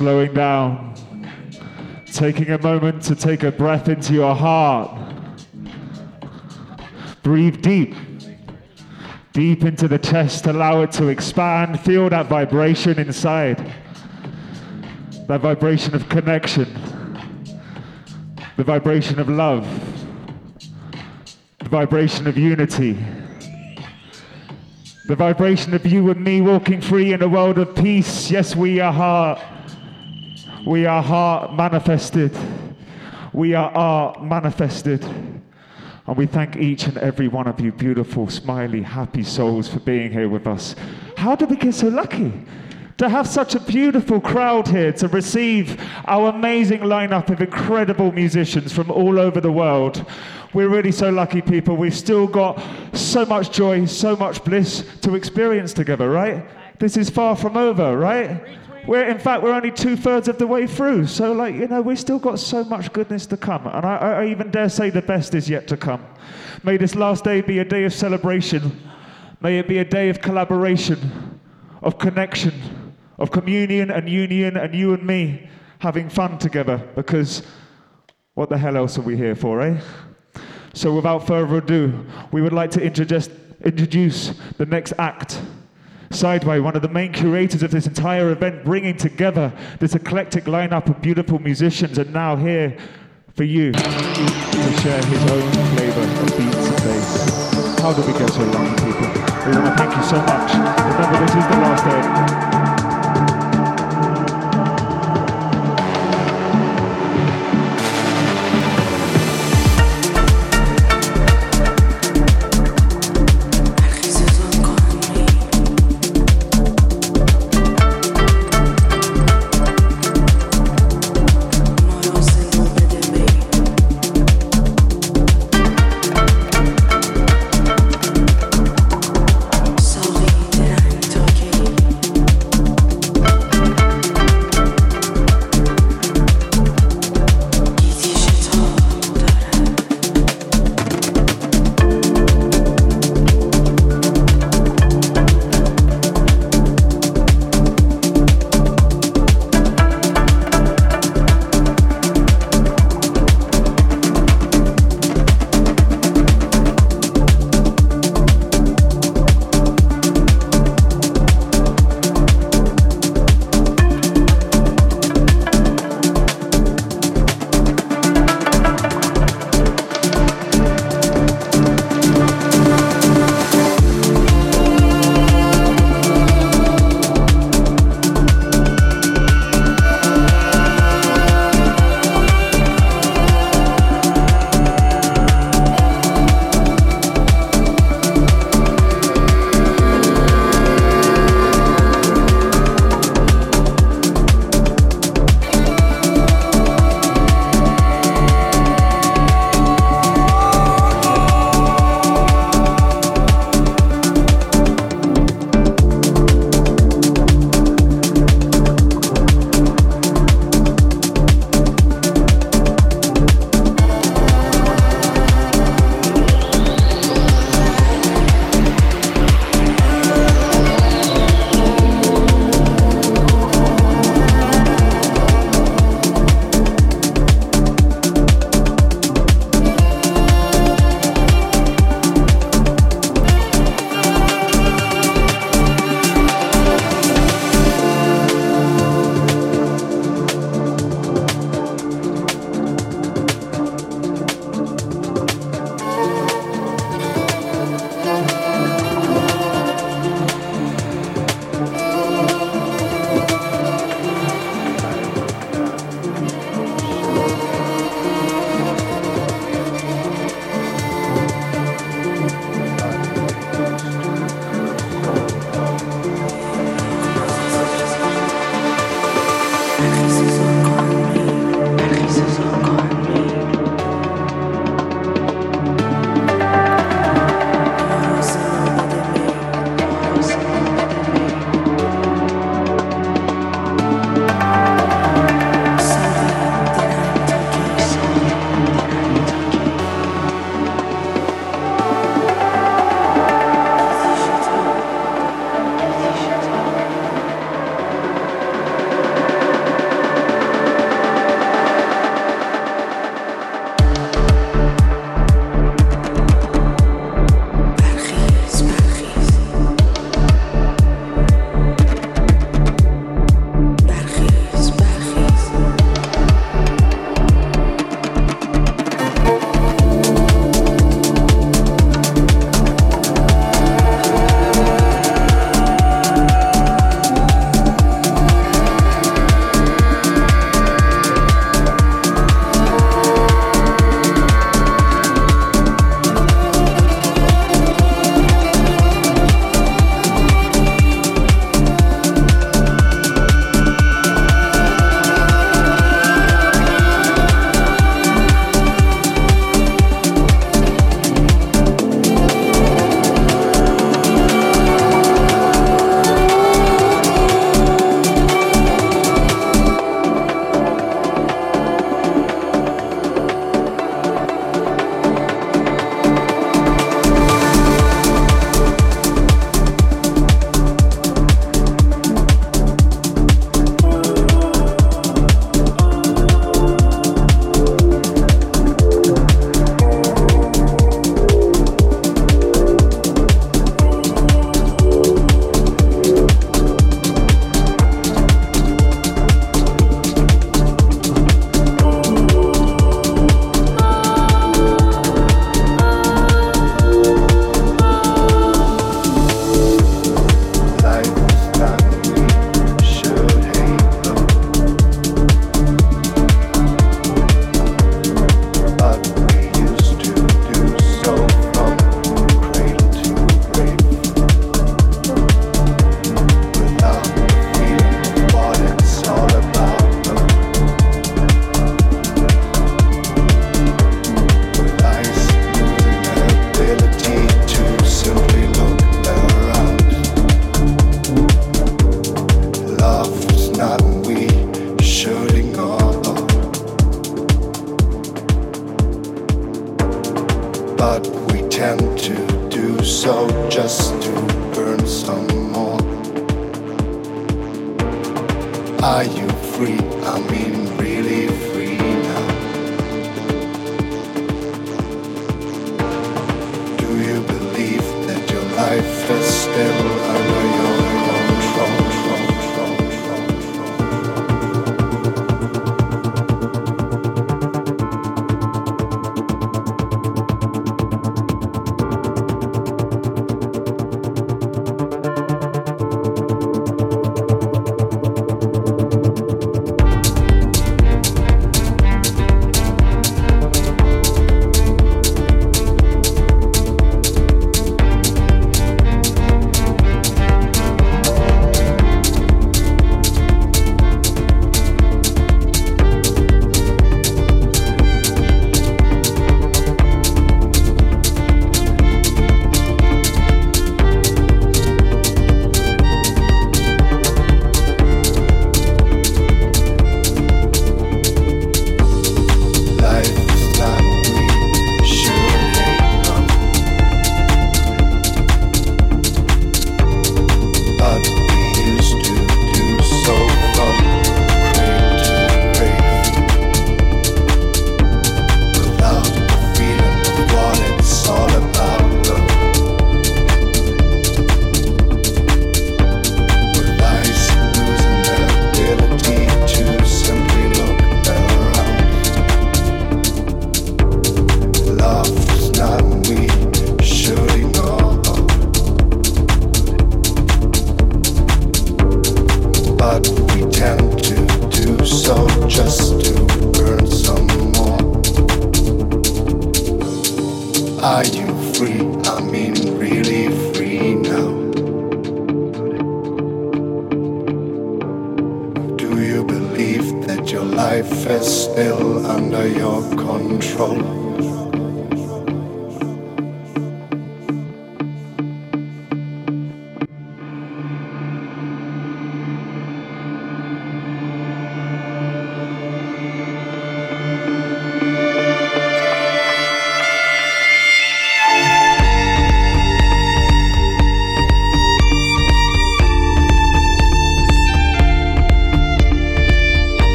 slowing down, taking a moment to take a breath into your heart. Breathe deep, deep into the chest, allow it to expand. Feel that vibration inside, that vibration of connection, the vibration of love, the vibration of unity. The vibration of you and me walking free in a world of peace. Yes, we are heart. We are heart manifested. We are art manifested. And we thank each and every one of you, beautiful, smiley, happy souls, for being here with us. How did we get so lucky? To have such a beautiful crowd here to receive our amazing lineup of incredible musicians from all over the world. We're really so lucky, people. We've still got so much joy, so much bliss to experience together, right? This is far from over, right? We're, in fact, we're only two thirds of the way through. So, like, you know, we've still got so much goodness to come. And I, I even dare say the best is yet to come. May this last day be a day of celebration. May it be a day of collaboration, of connection, of communion and union, and you and me having fun together. Because what the hell else are we here for, eh? So, without further ado, we would like to introduce, introduce the next act. Sideway, one of the main curators of this entire event, bringing together this eclectic lineup of beautiful musicians, and now here for you to share his own flavor of beats and bass. How do we get so lucky, people? We want to thank you so much. Remember, this is the last day.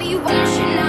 I'll be watching.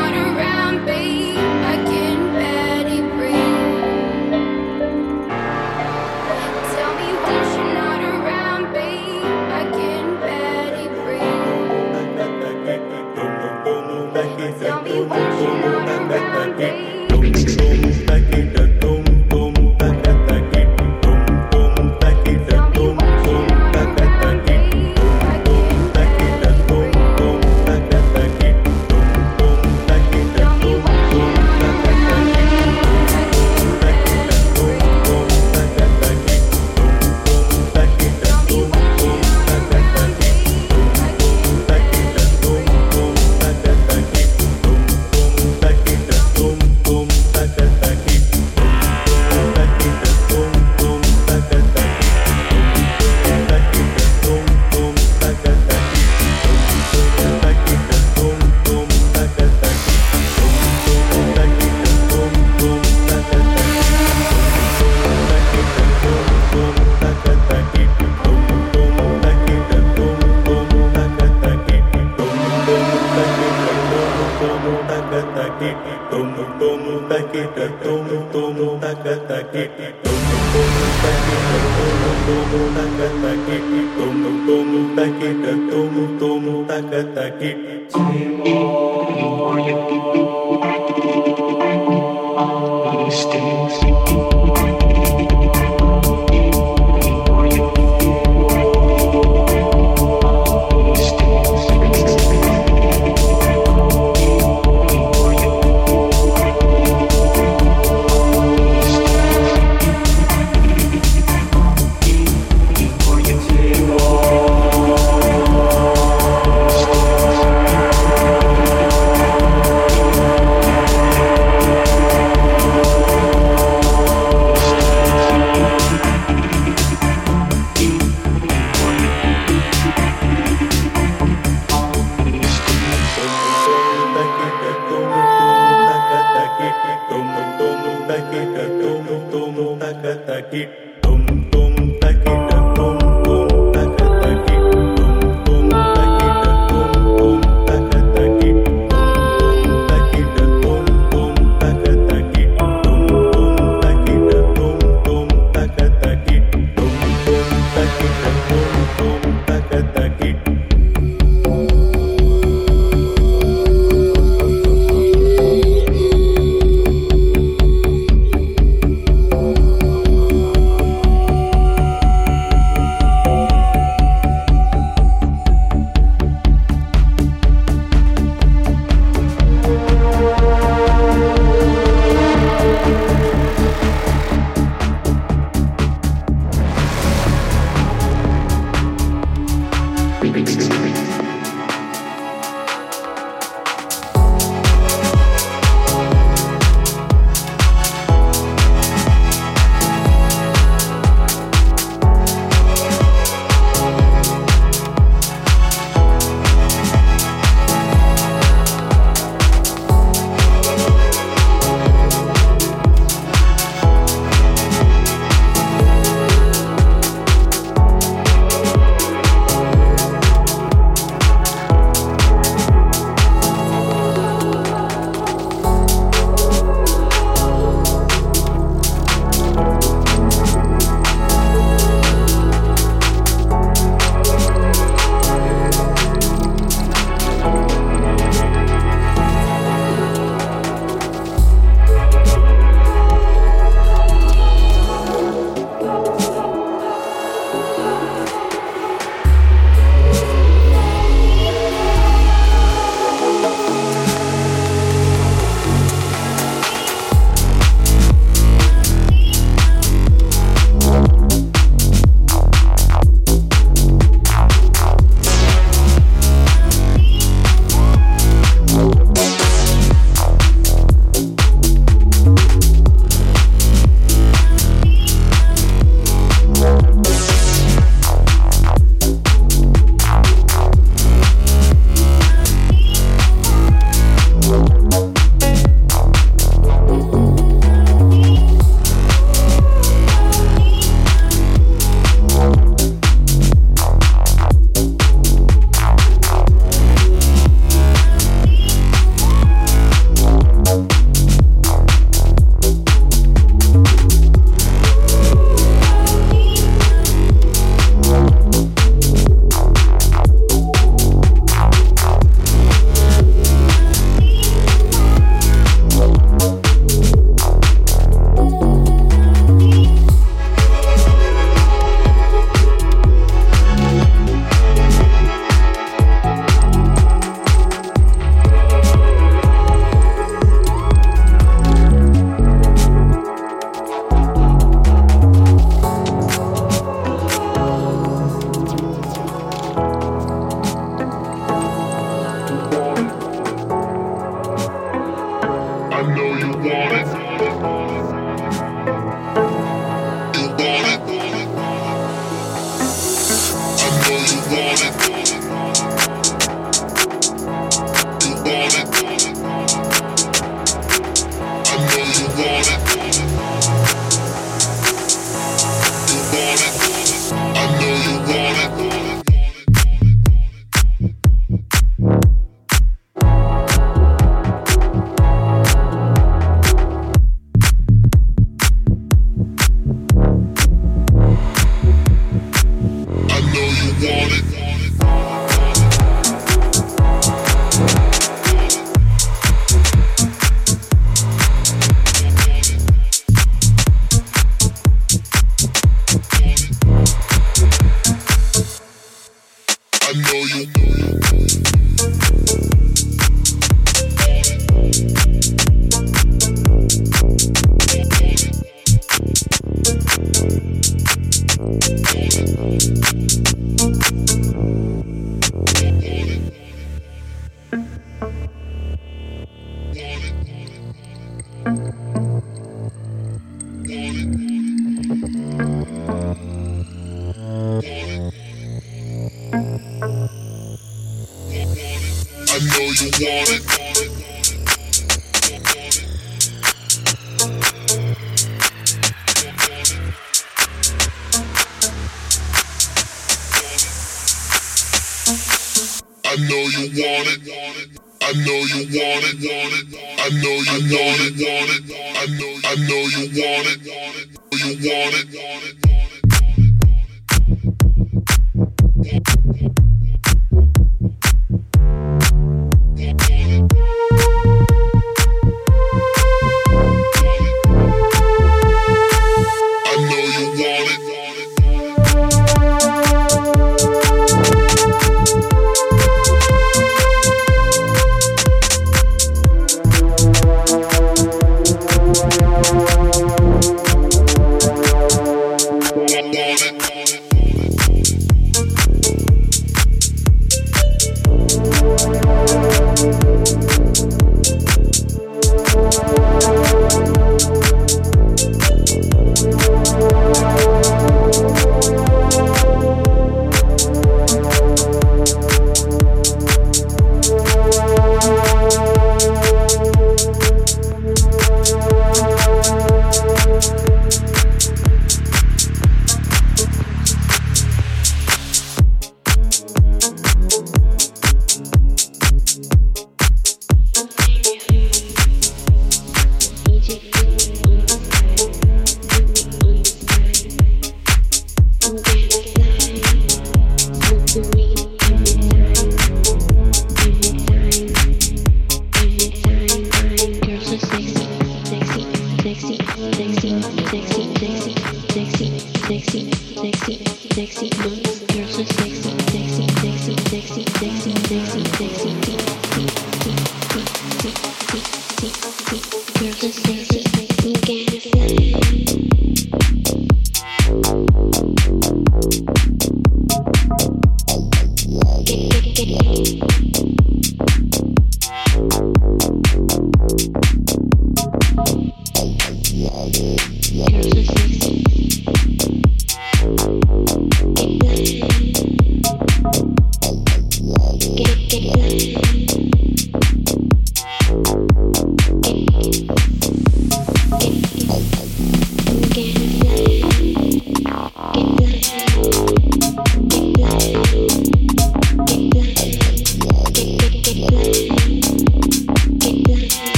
Música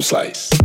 Slice.